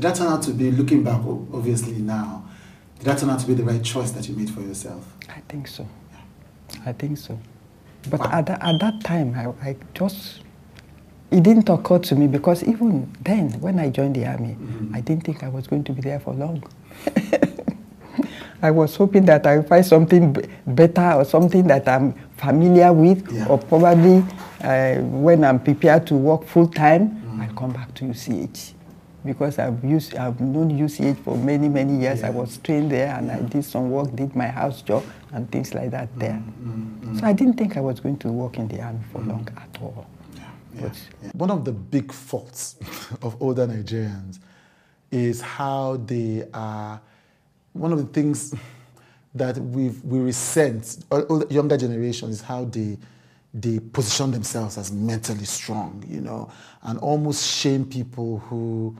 Did that turn out to be, looking back, obviously now, did that turn out to be the right choice that you made for yourself? I think so. I think so. But wow. at, that, at that time, I, I just, it didn't occur to me because even then, when I joined the army, mm-hmm. I didn't think I was going to be there for long. I was hoping that I would find something b- better or something that I'm familiar with, yeah. or probably uh, when I'm prepared to work full time, mm. I'll come back to UCH because I've used I've known UCH for many many years. Yeah. I was trained there and yeah. I did some work, did my house job and things like that there. Mm-hmm. So I didn't think I was going to work in the army for mm. long at all. Yeah. One of the big faults of older Nigerians is how they are. One of the things that we we resent, younger generations, is how they they position themselves as mentally strong, you know, and almost shame people who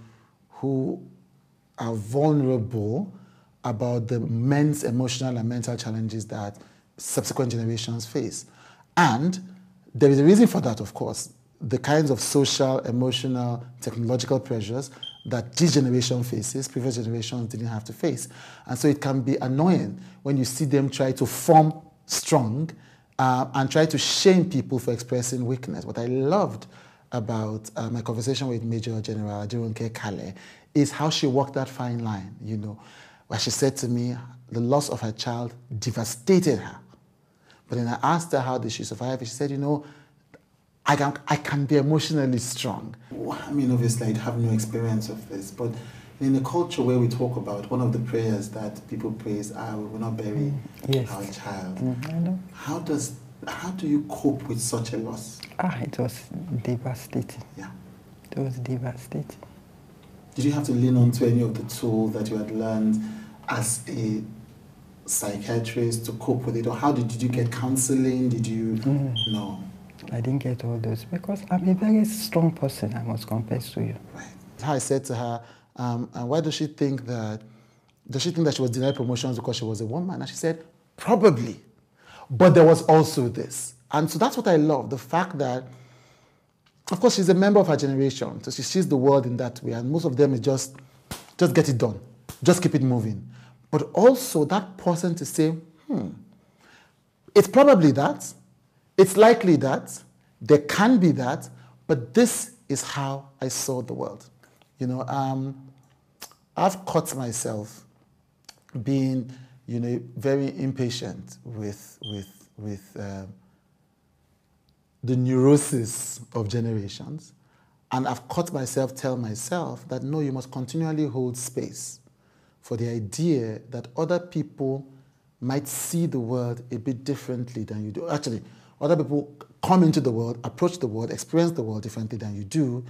who are vulnerable about the men's emotional and mental challenges that subsequent generations face. And there is a reason for that, of course. The kinds of social, emotional, technological pressures that this generation faces, previous generations didn't have to face. And so it can be annoying when you see them try to form strong uh, and try to shame people for expressing weakness. What I loved about uh, my conversation with Major General Aderonke Kale is how she walked that fine line, you know, where she said to me, the loss of her child devastated her. But then I asked her how did she survive, she said, you know, I can, I can be emotionally strong. I mean, obviously, I have no experience of this, but in a culture where we talk about one of the prayers that people pray is, "I will not bury yes. our child." Mm, how does how do you cope with such a loss? Ah, it was devastating. Yeah. It was devastating. Did you have to lean on to any of the tools that you had learned as a psychiatrist to cope with it? Or how did, did you get counseling? Did you mm. no? I didn't get all those because I'm a very strong person, I must confess to you. Right. I said to her, um, and why does she think that does she think that she was denied promotions because she was a woman? And she said, probably. But there was also this. And so that's what I love the fact that, of course, she's a member of her generation. So she sees the world in that way. And most of them is just, just get it done, just keep it moving. But also that person to say, hmm, it's probably that, it's likely that, there can be that, but this is how I saw the world. You know, um, I've caught myself being you know, very impatient with, with, with uh, the neurosis of generations. And I've caught myself tell myself that no, you must continually hold space for the idea that other people might see the world a bit differently than you do. Actually, other people come into the world, approach the world, experience the world differently than you do.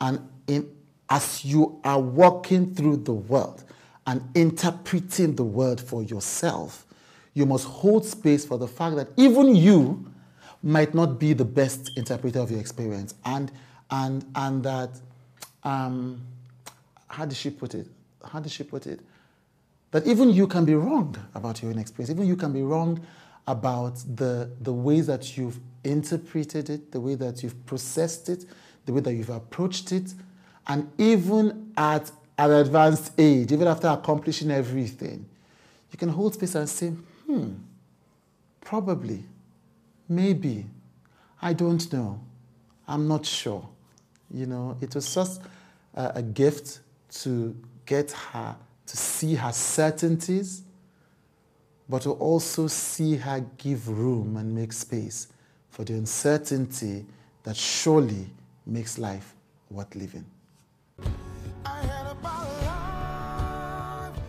And in, as you are walking through the world, and interpreting the word for yourself, you must hold space for the fact that even you might not be the best interpreter of your experience. And, and, and that, um, how did she put it? How did she put it? That even you can be wrong about your own experience. Even you can be wrong about the, the ways that you've interpreted it, the way that you've processed it, the way that you've approached it. And even at an advanced age, even after accomplishing everything, you can hold space and say, hmm, probably, maybe, I don't know, I'm not sure. You know, it was just a, a gift to get her to see her certainties, but to also see her give room and make space for the uncertainty that surely makes life worth living.